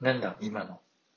なんだ今の。